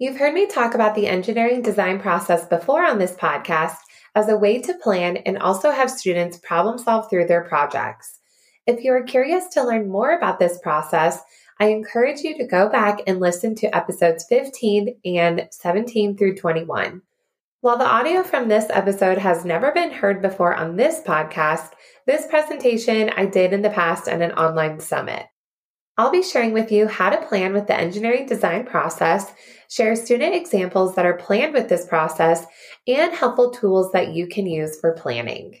You've heard me talk about the engineering design process before on this podcast as a way to plan and also have students problem solve through their projects. If you are curious to learn more about this process, I encourage you to go back and listen to episodes 15 and 17 through 21. While the audio from this episode has never been heard before on this podcast, this presentation I did in the past at an online summit. I'll be sharing with you how to plan with the engineering design process, share student examples that are planned with this process, and helpful tools that you can use for planning.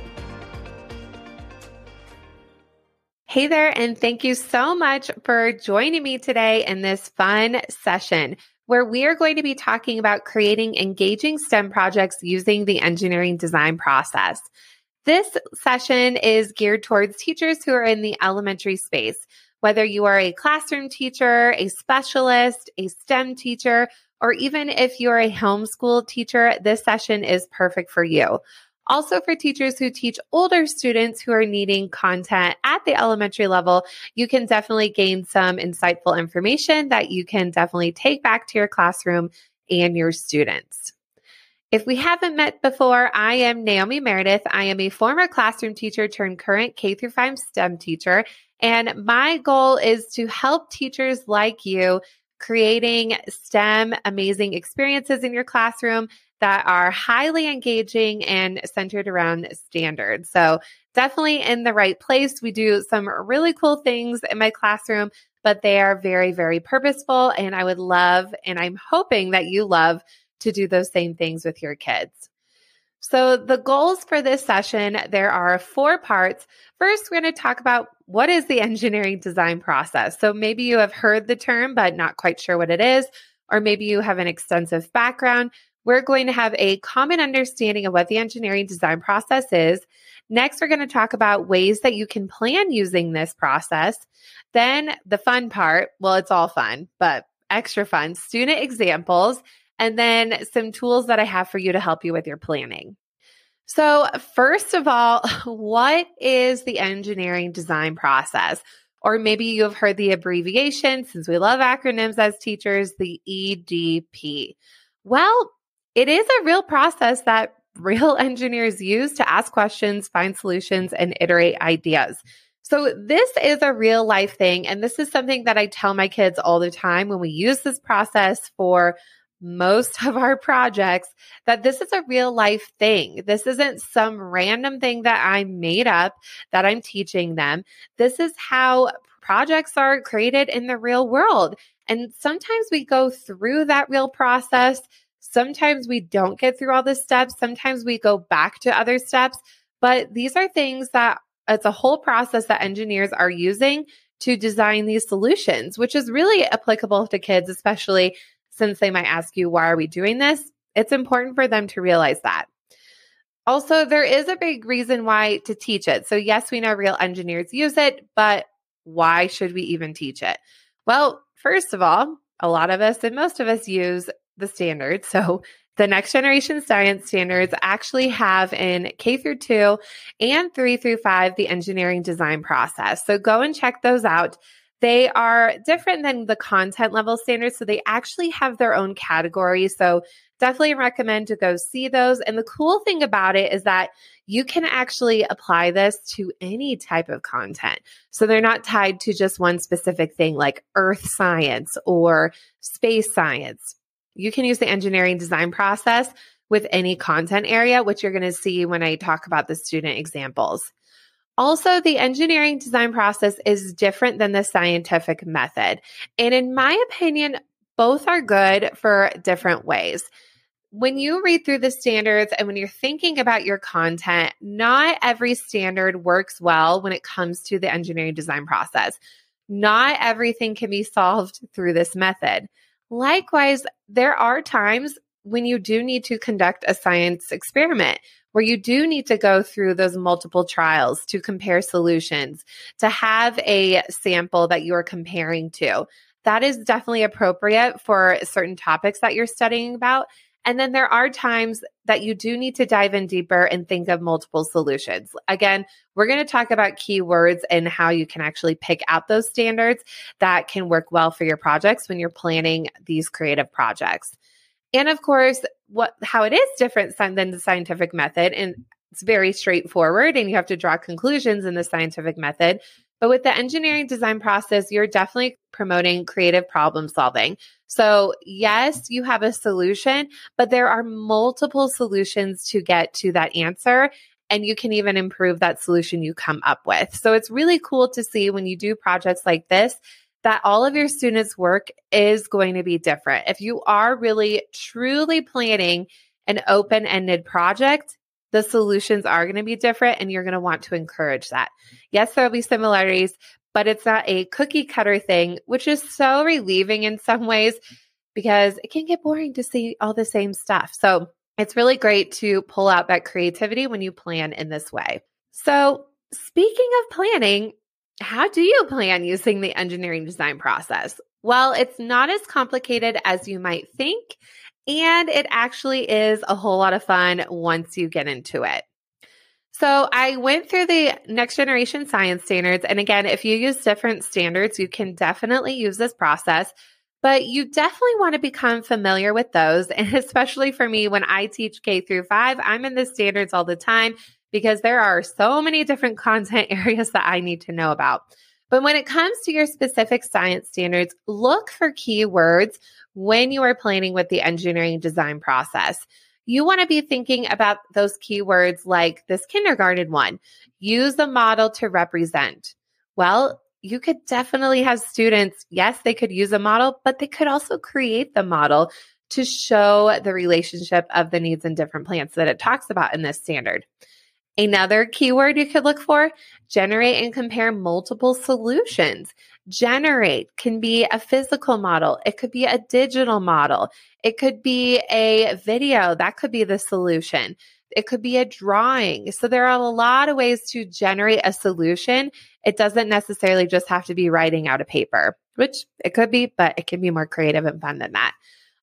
Hey there, and thank you so much for joining me today in this fun session where we are going to be talking about creating engaging STEM projects using the engineering design process. This session is geared towards teachers who are in the elementary space. Whether you are a classroom teacher, a specialist, a STEM teacher, or even if you're a homeschool teacher, this session is perfect for you. Also, for teachers who teach older students who are needing content at the elementary level, you can definitely gain some insightful information that you can definitely take back to your classroom and your students. If we haven't met before, I am Naomi Meredith. I am a former classroom teacher turned current K through 5 STEM teacher. And my goal is to help teachers like you creating STEM amazing experiences in your classroom that are highly engaging and centered around standards. So, definitely in the right place. We do some really cool things in my classroom, but they are very, very purposeful. And I would love, and I'm hoping that you love to do those same things with your kids. So, the goals for this session, there are four parts. First, we're going to talk about what is the engineering design process. So, maybe you have heard the term, but not quite sure what it is, or maybe you have an extensive background we're going to have a common understanding of what the engineering design process is. Next, we're going to talk about ways that you can plan using this process. Then, the fun part well, it's all fun, but extra fun student examples, and then some tools that I have for you to help you with your planning. So, first of all, what is the engineering design process? Or maybe you have heard the abbreviation, since we love acronyms as teachers, the EDP. Well, it is a real process that real engineers use to ask questions, find solutions, and iterate ideas. So, this is a real life thing. And this is something that I tell my kids all the time when we use this process for most of our projects that this is a real life thing. This isn't some random thing that I made up that I'm teaching them. This is how projects are created in the real world. And sometimes we go through that real process Sometimes we don't get through all the steps. Sometimes we go back to other steps, but these are things that it's a whole process that engineers are using to design these solutions, which is really applicable to kids, especially since they might ask you, why are we doing this? It's important for them to realize that. Also, there is a big reason why to teach it. So, yes, we know real engineers use it, but why should we even teach it? Well, first of all, a lot of us and most of us use the standards. So the next generation science standards actually have in K through 2 and 3 through 5 the engineering design process. So go and check those out. They are different than the content level standards. So they actually have their own categories. So definitely recommend to go see those. And the cool thing about it is that you can actually apply this to any type of content. So they're not tied to just one specific thing like earth science or space science. You can use the engineering design process with any content area, which you're going to see when I talk about the student examples. Also, the engineering design process is different than the scientific method. And in my opinion, both are good for different ways. When you read through the standards and when you're thinking about your content, not every standard works well when it comes to the engineering design process. Not everything can be solved through this method. Likewise, there are times when you do need to conduct a science experiment where you do need to go through those multiple trials to compare solutions, to have a sample that you're comparing to. That is definitely appropriate for certain topics that you're studying about. And then there are times that you do need to dive in deeper and think of multiple solutions. Again, we're going to talk about keywords and how you can actually pick out those standards that can work well for your projects when you're planning these creative projects. And of course, what how it is different than the scientific method and it's very straightforward and you have to draw conclusions in the scientific method. But with the engineering design process, you're definitely promoting creative problem solving. So, yes, you have a solution, but there are multiple solutions to get to that answer. And you can even improve that solution you come up with. So, it's really cool to see when you do projects like this that all of your students' work is going to be different. If you are really truly planning an open ended project, the solutions are going to be different and you're going to want to encourage that. Yes, there'll be similarities, but it's not a cookie cutter thing, which is so relieving in some ways because it can get boring to see all the same stuff. So it's really great to pull out that creativity when you plan in this way. So, speaking of planning, how do you plan using the engineering design process? Well, it's not as complicated as you might think, and it actually is a whole lot of fun once you get into it. So I went through the next generation science standards. And again, if you use different standards, you can definitely use this process, but you definitely want to become familiar with those. And especially for me, when I teach K through five, I'm in the standards all the time because there are so many different content areas that I need to know about. But when it comes to your specific science standards, look for keywords when you are planning with the engineering design process. You want to be thinking about those keywords like this kindergarten one. Use a model to represent. Well, you could definitely have students, yes, they could use a model, but they could also create the model to show the relationship of the needs in different plants that it talks about in this standard. Another keyword you could look for generate and compare multiple solutions. Generate can be a physical model, it could be a digital model, it could be a video, that could be the solution. It could be a drawing. So there are a lot of ways to generate a solution. It doesn't necessarily just have to be writing out a paper, which it could be, but it can be more creative and fun than that.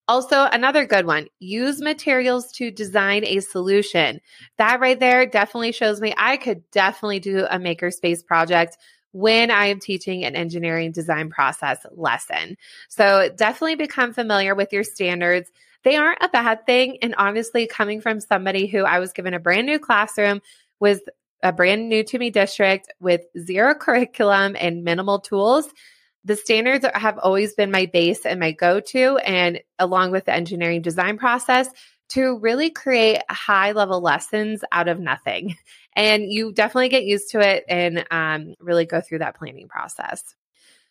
Also, another good one use materials to design a solution. That right there definitely shows me I could definitely do a makerspace project when I am teaching an engineering design process lesson. So definitely become familiar with your standards. They aren't a bad thing. And honestly, coming from somebody who I was given a brand new classroom with a brand new to me district with zero curriculum and minimal tools, the standards have always been my base and my go to, and along with the engineering design process to really create high level lessons out of nothing. And you definitely get used to it and um, really go through that planning process.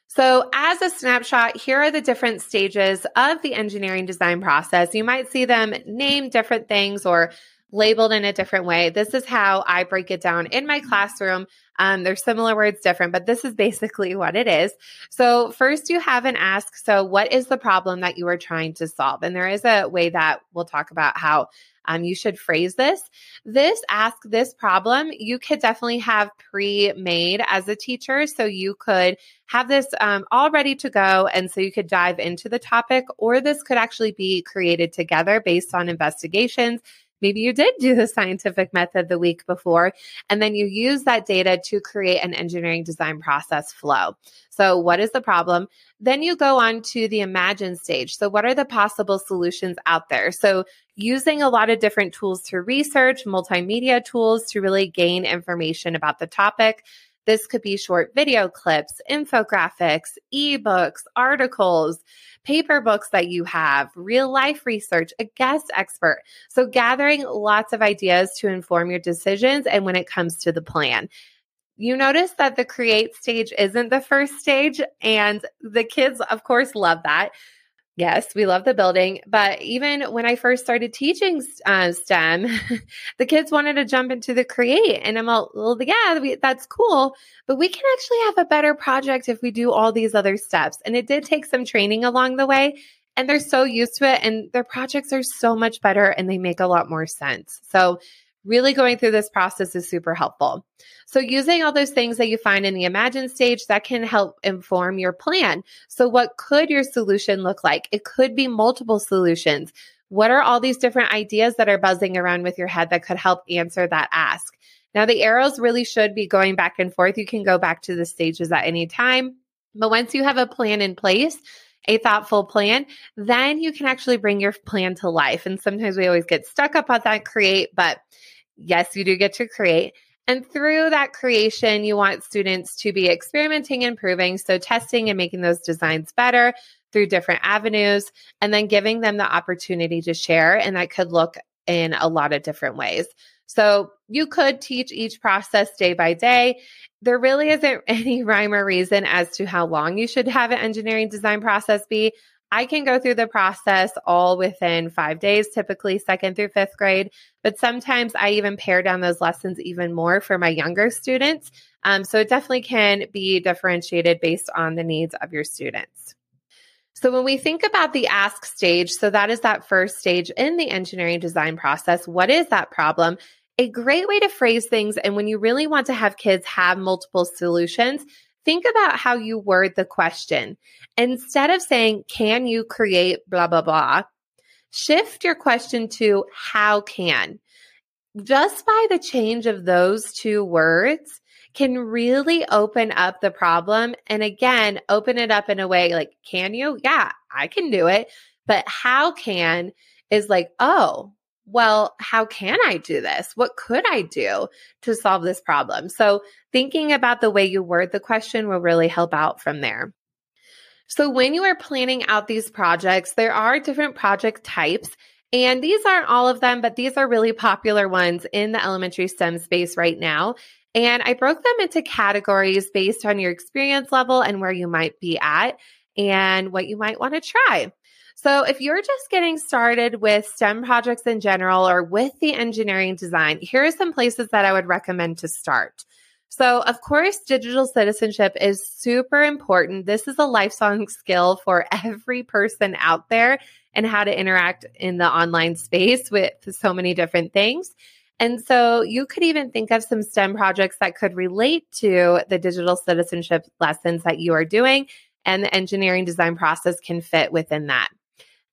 So, as a snapshot, here are the different stages of the engineering design process. You might see them name different things or labeled in a different way. This is how I break it down in my classroom. Um, there's similar words different, but this is basically what it is. So first you have an ask. So what is the problem that you are trying to solve? And there is a way that we'll talk about how um, you should phrase this. This ask this problem, you could definitely have pre made as a teacher. So you could have this um, all ready to go. And so you could dive into the topic, or this could actually be created together based on investigations Maybe you did do the scientific method the week before, and then you use that data to create an engineering design process flow. So, what is the problem? Then you go on to the imagine stage. So, what are the possible solutions out there? So, using a lot of different tools to research, multimedia tools to really gain information about the topic. This could be short video clips, infographics, ebooks, articles, paper books that you have, real life research, a guest expert. So, gathering lots of ideas to inform your decisions and when it comes to the plan. You notice that the create stage isn't the first stage, and the kids, of course, love that. Yes, we love the building. But even when I first started teaching uh, STEM, the kids wanted to jump into the create. And I'm all, well, yeah, we, that's cool. But we can actually have a better project if we do all these other steps. And it did take some training along the way. and they're so used to it and their projects are so much better and they make a lot more sense. So really going through this process is super helpful. So using all those things that you find in the imagine stage that can help inform your plan. So what could your solution look like? It could be multiple solutions. What are all these different ideas that are buzzing around with your head that could help answer that ask? Now the arrows really should be going back and forth. You can go back to the stages at any time. But once you have a plan in place, a thoughtful plan, then you can actually bring your plan to life. And sometimes we always get stuck up on that create, but yes, you do get to create. And through that creation, you want students to be experimenting improving. So, testing and making those designs better through different avenues, and then giving them the opportunity to share. And that could look in a lot of different ways. So, you could teach each process day by day. There really isn't any rhyme or reason as to how long you should have an engineering design process be. I can go through the process all within five days, typically second through fifth grade. But sometimes I even pare down those lessons even more for my younger students. Um, so it definitely can be differentiated based on the needs of your students. So when we think about the ask stage, so that is that first stage in the engineering design process. What is that problem? A great way to phrase things, and when you really want to have kids have multiple solutions, think about how you word the question. Instead of saying, Can you create blah, blah, blah? Shift your question to how can. Just by the change of those two words can really open up the problem. And again, open it up in a way like, Can you? Yeah, I can do it. But how can is like, oh, well, how can I do this? What could I do to solve this problem? So, thinking about the way you word the question will really help out from there. So, when you are planning out these projects, there are different project types. And these aren't all of them, but these are really popular ones in the elementary STEM space right now. And I broke them into categories based on your experience level and where you might be at and what you might want to try. So, if you're just getting started with STEM projects in general or with the engineering design, here are some places that I would recommend to start. So, of course, digital citizenship is super important. This is a lifelong skill for every person out there and how to interact in the online space with so many different things. And so you could even think of some STEM projects that could relate to the digital citizenship lessons that you are doing, and the engineering design process can fit within that.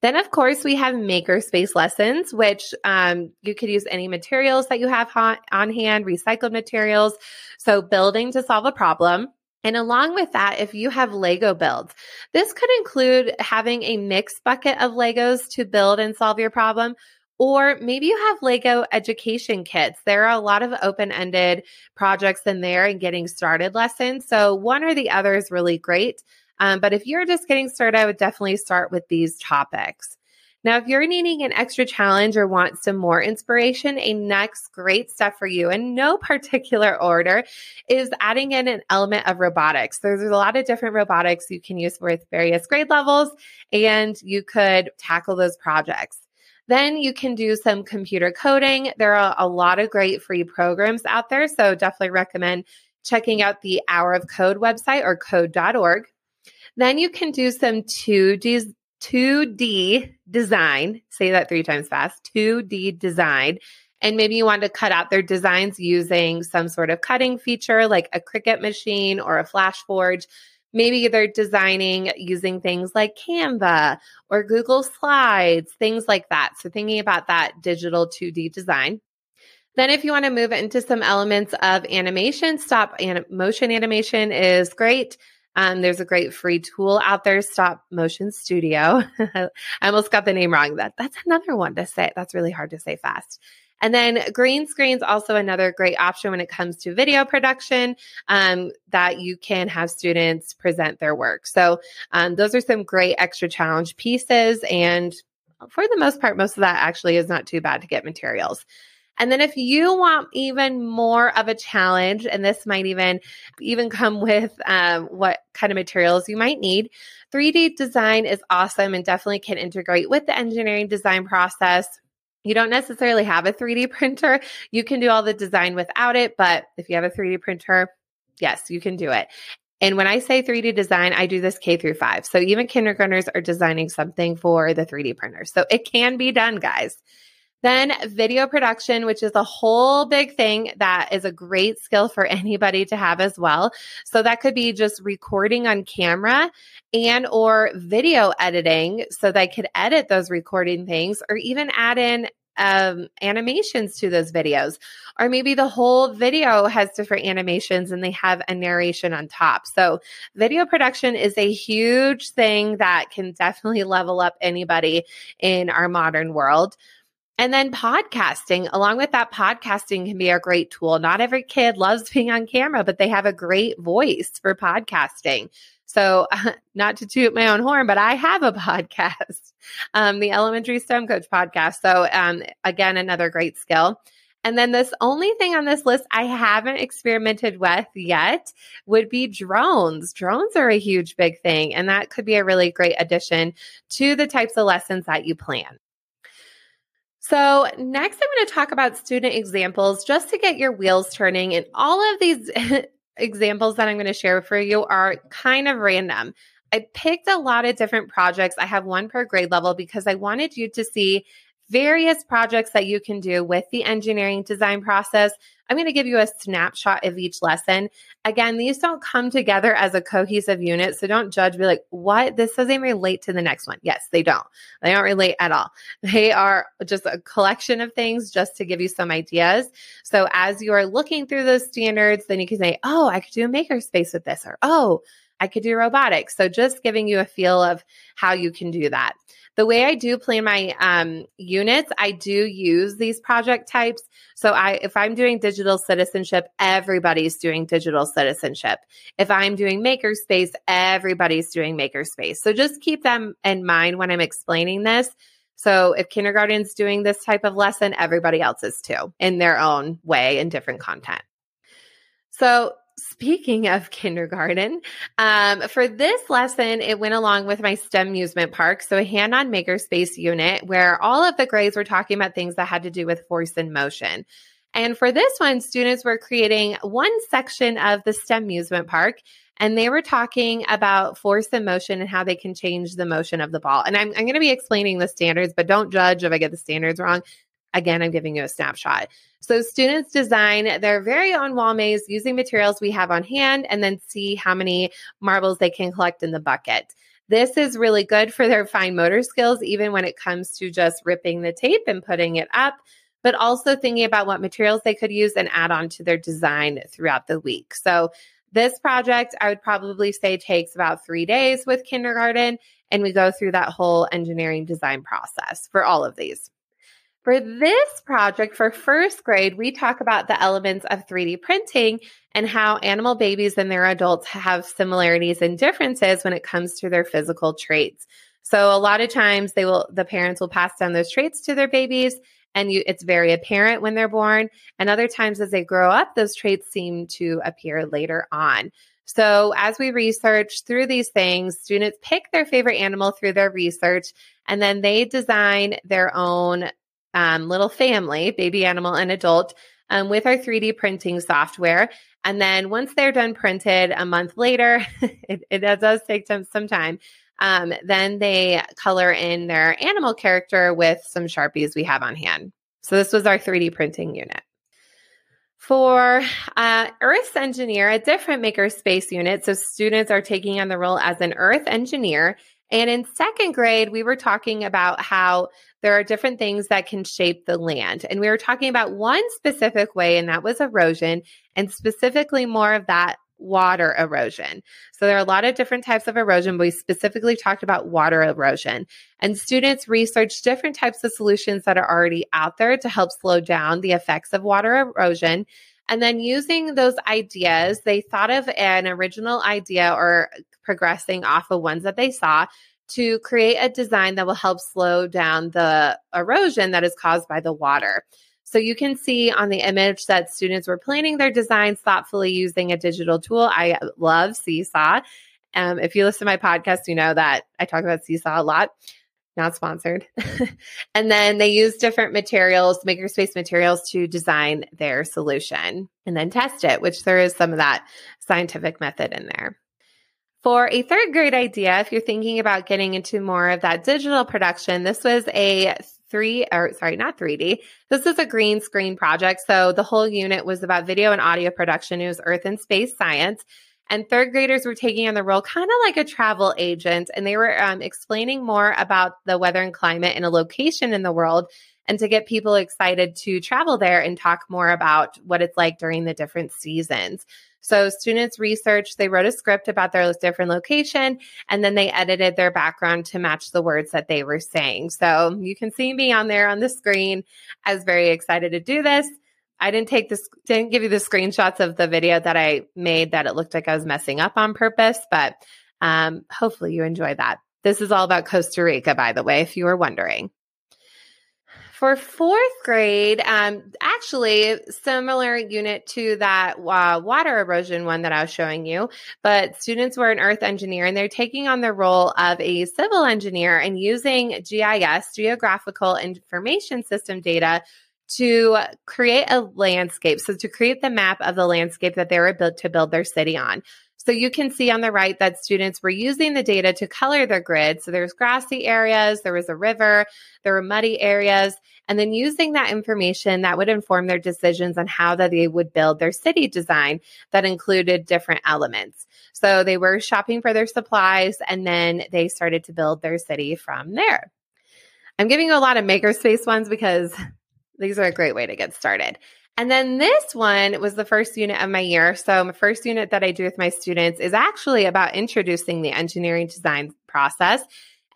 Then, of course, we have makerspace lessons, which um, you could use any materials that you have ha- on hand, recycled materials. So, building to solve a problem. And along with that, if you have Lego builds, this could include having a mixed bucket of Legos to build and solve your problem. Or maybe you have Lego education kits. There are a lot of open ended projects in there and getting started lessons. So, one or the other is really great. Um, but if you're just getting started, I would definitely start with these topics. Now, if you're needing an extra challenge or want some more inspiration, a next great step for you in no particular order is adding in an element of robotics. There's a lot of different robotics you can use with various grade levels, and you could tackle those projects. Then you can do some computer coding. There are a lot of great free programs out there, so definitely recommend checking out the Hour of Code website or code.org. Then you can do some 2D, 2D design. Say that three times fast 2D design. And maybe you want to cut out their designs using some sort of cutting feature like a Cricut machine or a Flash Forge. Maybe they're designing using things like Canva or Google Slides, things like that. So, thinking about that digital 2D design. Then, if you want to move into some elements of animation, stop anim- motion animation is great. Um, there's a great free tool out there, Stop Motion Studio. I almost got the name wrong. That that's another one to say. That's really hard to say fast. And then green screen's also another great option when it comes to video production um, that you can have students present their work. So um, those are some great extra challenge pieces. And for the most part, most of that actually is not too bad to get materials. And then if you want even more of a challenge, and this might even even come with um, what kind of materials you might need, 3D design is awesome and definitely can integrate with the engineering design process. You don't necessarily have a 3D printer. You can do all the design without it, but if you have a 3D printer, yes, you can do it. And when I say 3D design, I do this K through five. So even kindergartners are designing something for the 3D printer. So it can be done, guys. Then video production, which is a whole big thing that is a great skill for anybody to have as well. So that could be just recording on camera and or video editing so they could edit those recording things or even add in um, animations to those videos. Or maybe the whole video has different animations and they have a narration on top. So, video production is a huge thing that can definitely level up anybody in our modern world. And then podcasting, along with that, podcasting can be a great tool. Not every kid loves being on camera, but they have a great voice for podcasting. So, not to toot my own horn, but I have a podcast, um, the Elementary STEM Coach podcast. So, um, again, another great skill. And then this only thing on this list I haven't experimented with yet would be drones. Drones are a huge big thing, and that could be a really great addition to the types of lessons that you plan. So, next, I'm going to talk about student examples just to get your wheels turning. And all of these examples that I'm going to share for you are kind of random. I picked a lot of different projects. I have one per grade level because I wanted you to see various projects that you can do with the engineering design process. I'm going to give you a snapshot of each lesson. Again, these don't come together as a cohesive unit. So don't judge, be like, what? This doesn't relate to the next one. Yes, they don't. They don't relate at all. They are just a collection of things just to give you some ideas. So as you are looking through those standards, then you can say, oh, I could do a makerspace with this, or oh, I could do robotics. So just giving you a feel of how you can do that. The way I do plan my um, units, I do use these project types. So I, if I'm doing digital citizenship, everybody's doing digital citizenship. If I'm doing makerspace, everybody's doing makerspace. So just keep them in mind when I'm explaining this. So if kindergarten's doing this type of lesson, everybody else is too in their own way and different content. So speaking of kindergarten, um, for this lesson, it went along with my STEM amusement park. So a hand on makerspace unit where all of the grades were talking about things that had to do with force and motion. And for this one, students were creating one section of the STEM amusement park and they were talking about force and motion and how they can change the motion of the ball. And I'm, I'm going to be explaining the standards, but don't judge if I get the standards wrong. Again, I'm giving you a snapshot. So students design their very own wall maze using materials we have on hand and then see how many marbles they can collect in the bucket. This is really good for their fine motor skills, even when it comes to just ripping the tape and putting it up, but also thinking about what materials they could use and add on to their design throughout the week. So this project, I would probably say takes about three days with kindergarten, and we go through that whole engineering design process for all of these. For this project for first grade, we talk about the elements of 3D printing and how animal babies and their adults have similarities and differences when it comes to their physical traits. So a lot of times they will the parents will pass down those traits to their babies and you, it's very apparent when they're born and other times as they grow up those traits seem to appear later on. So, as we research through these things, students pick their favorite animal through their research and then they design their own um, little family, baby animal and adult, um, with our 3D printing software. And then once they're done printed a month later, it, it, does take some, time. Um, then they color in their animal character with some Sharpies we have on hand. So this was our 3D printing unit. For uh, Earth Engineer, a different makerspace unit. So students are taking on the role as an Earth engineer and in second grade, we were talking about how there are different things that can shape the land. And we were talking about one specific way, and that was erosion, and specifically more of that water erosion. So there are a lot of different types of erosion, but we specifically talked about water erosion. And students researched different types of solutions that are already out there to help slow down the effects of water erosion. And then using those ideas, they thought of an original idea or progressing off of ones that they saw to create a design that will help slow down the erosion that is caused by the water. So you can see on the image that students were planning their designs thoughtfully using a digital tool. I love Seesaw. Um, if you listen to my podcast, you know that I talk about Seesaw a lot. Not sponsored. and then they use different materials, makerspace materials to design their solution and then test it, which there is some of that scientific method in there. For a third grade idea, if you're thinking about getting into more of that digital production, this was a three or sorry, not 3D. This is a green screen project. So the whole unit was about video and audio production. It was earth and space science. And third graders were taking on the role kind of like a travel agent, and they were um, explaining more about the weather and climate in a location in the world and to get people excited to travel there and talk more about what it's like during the different seasons. So students researched, they wrote a script about their different location, and then they edited their background to match the words that they were saying. So you can see me on there on the screen. I was very excited to do this. I didn't take this, didn't give you the screenshots of the video that I made that it looked like I was messing up on purpose, but um, hopefully you enjoy that. This is all about Costa Rica, by the way, if you were wondering. For fourth grade, um, actually similar unit to that uh, water erosion one that I was showing you, but students were an earth engineer and they're taking on the role of a civil engineer and using GIS, geographical information system data to create a landscape. So to create the map of the landscape that they were built to build their city on. So you can see on the right that students were using the data to color their grid. So there's grassy areas, there was a river, there were muddy areas, and then using that information that would inform their decisions on how that they would build their city design that included different elements. So they were shopping for their supplies and then they started to build their city from there. I'm giving you a lot of makerspace ones because these are a great way to get started. And then this one was the first unit of my year. So, my first unit that I do with my students is actually about introducing the engineering design process,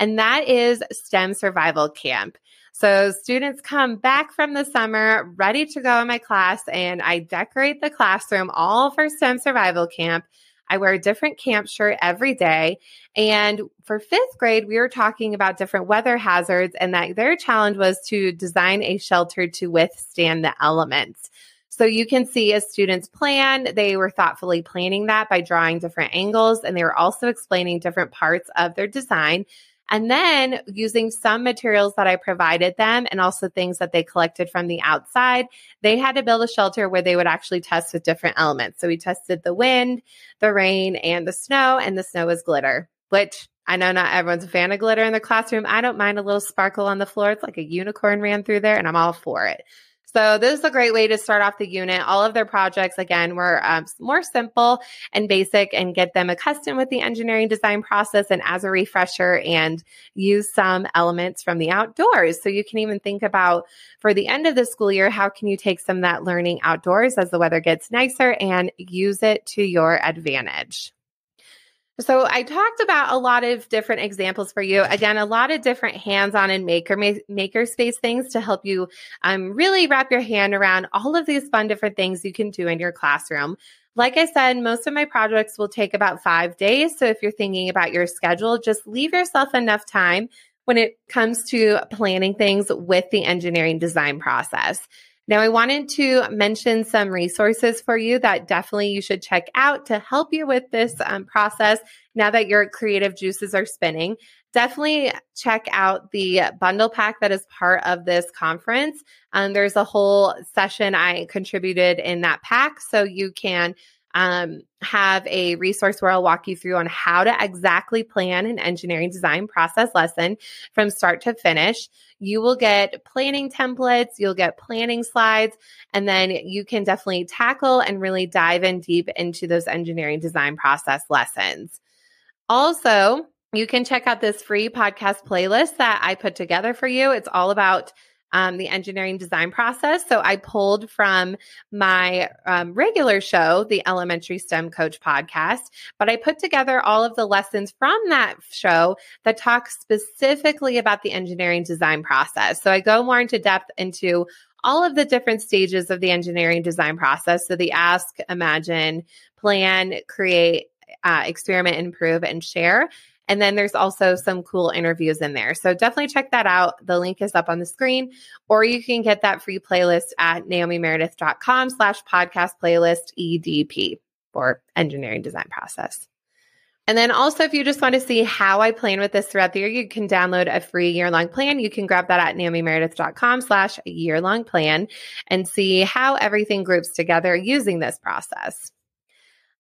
and that is STEM Survival Camp. So, students come back from the summer ready to go in my class, and I decorate the classroom all for STEM Survival Camp. I wear a different camp shirt every day. And for fifth grade, we were talking about different weather hazards, and that their challenge was to design a shelter to withstand the elements. So you can see a student's plan, they were thoughtfully planning that by drawing different angles, and they were also explaining different parts of their design. And then using some materials that I provided them and also things that they collected from the outside, they had to build a shelter where they would actually test with different elements. So we tested the wind, the rain, and the snow, and the snow was glitter, which I know not everyone's a fan of glitter in the classroom. I don't mind a little sparkle on the floor. It's like a unicorn ran through there, and I'm all for it. So this is a great way to start off the unit. All of their projects, again, were um, more simple and basic and get them accustomed with the engineering design process and as a refresher and use some elements from the outdoors. So you can even think about for the end of the school year, how can you take some of that learning outdoors as the weather gets nicer and use it to your advantage? So I talked about a lot of different examples for you. Again, a lot of different hands-on and maker maker space things to help you um, really wrap your hand around all of these fun different things you can do in your classroom. Like I said, most of my projects will take about five days. So if you're thinking about your schedule, just leave yourself enough time when it comes to planning things with the engineering design process. Now, I wanted to mention some resources for you that definitely you should check out to help you with this um, process now that your creative juices are spinning. Definitely check out the bundle pack that is part of this conference. Um, there's a whole session I contributed in that pack, so you can um, have a resource where I'll walk you through on how to exactly plan an engineering design process lesson from start to finish. You will get planning templates, you'll get planning slides, and then you can definitely tackle and really dive in deep into those engineering design process lessons. Also, you can check out this free podcast playlist that I put together for you. It's all about um, the engineering design process. So I pulled from my um, regular show, the Elementary STEM Coach podcast, but I put together all of the lessons from that show that talk specifically about the engineering design process. So I go more into depth into all of the different stages of the engineering design process. So the ask, imagine, plan, create, uh, experiment, improve, and share. And then there's also some cool interviews in there. So definitely check that out. The link is up on the screen, or you can get that free playlist at naomimeredith.com slash podcast playlist EDP for engineering design process. And then also, if you just want to see how I plan with this throughout the year, you can download a free year-long plan. You can grab that at naomimeredith.com slash year-long plan and see how everything groups together using this process.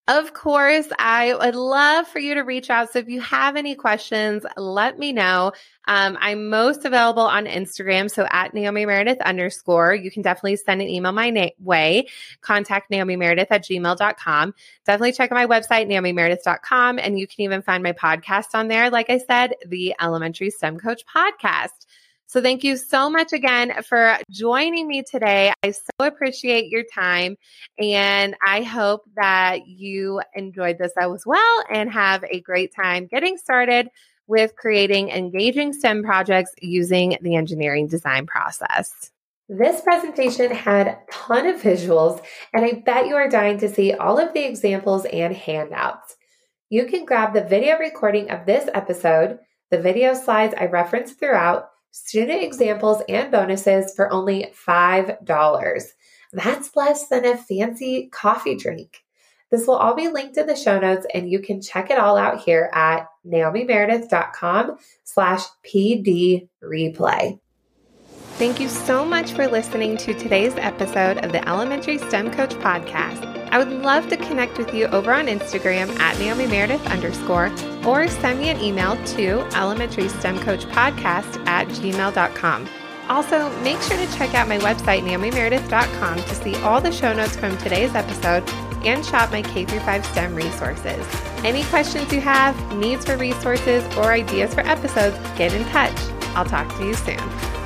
Of course, I would love for you to reach out. So if you have any questions, let me know. Um, I'm most available on Instagram. So at Naomi Meredith underscore, you can definitely send an email my na- way. Contact Naomi Meredith at gmail.com. Definitely check out my website, naomimeredith.com. And you can even find my podcast on there. Like I said, the Elementary STEM Coach podcast. So thank you so much again for joining me today. I so appreciate your time and I hope that you enjoyed this as well and have a great time getting started with creating engaging STEM projects using the engineering design process. This presentation had a ton of visuals, and I bet you are dying to see all of the examples and handouts. You can grab the video recording of this episode, the video slides I referenced throughout, student examples, and bonuses for only $5. That's less than a fancy coffee drink. This will all be linked in the show notes, and you can check it all out here at naomimeredith.com slash pd replay. Thank you so much for listening to today's episode of the Elementary STEM Coach Podcast. I would love to connect with you over on Instagram at Naomi Meredith underscore or send me an email to elementary STEM coach podcast at gmail.com. Also, make sure to check out my website, naomimeredith.com, to see all the show notes from today's episode and shop my K 5 STEM resources. Any questions you have, needs for resources, or ideas for episodes, get in touch. I'll talk to you soon.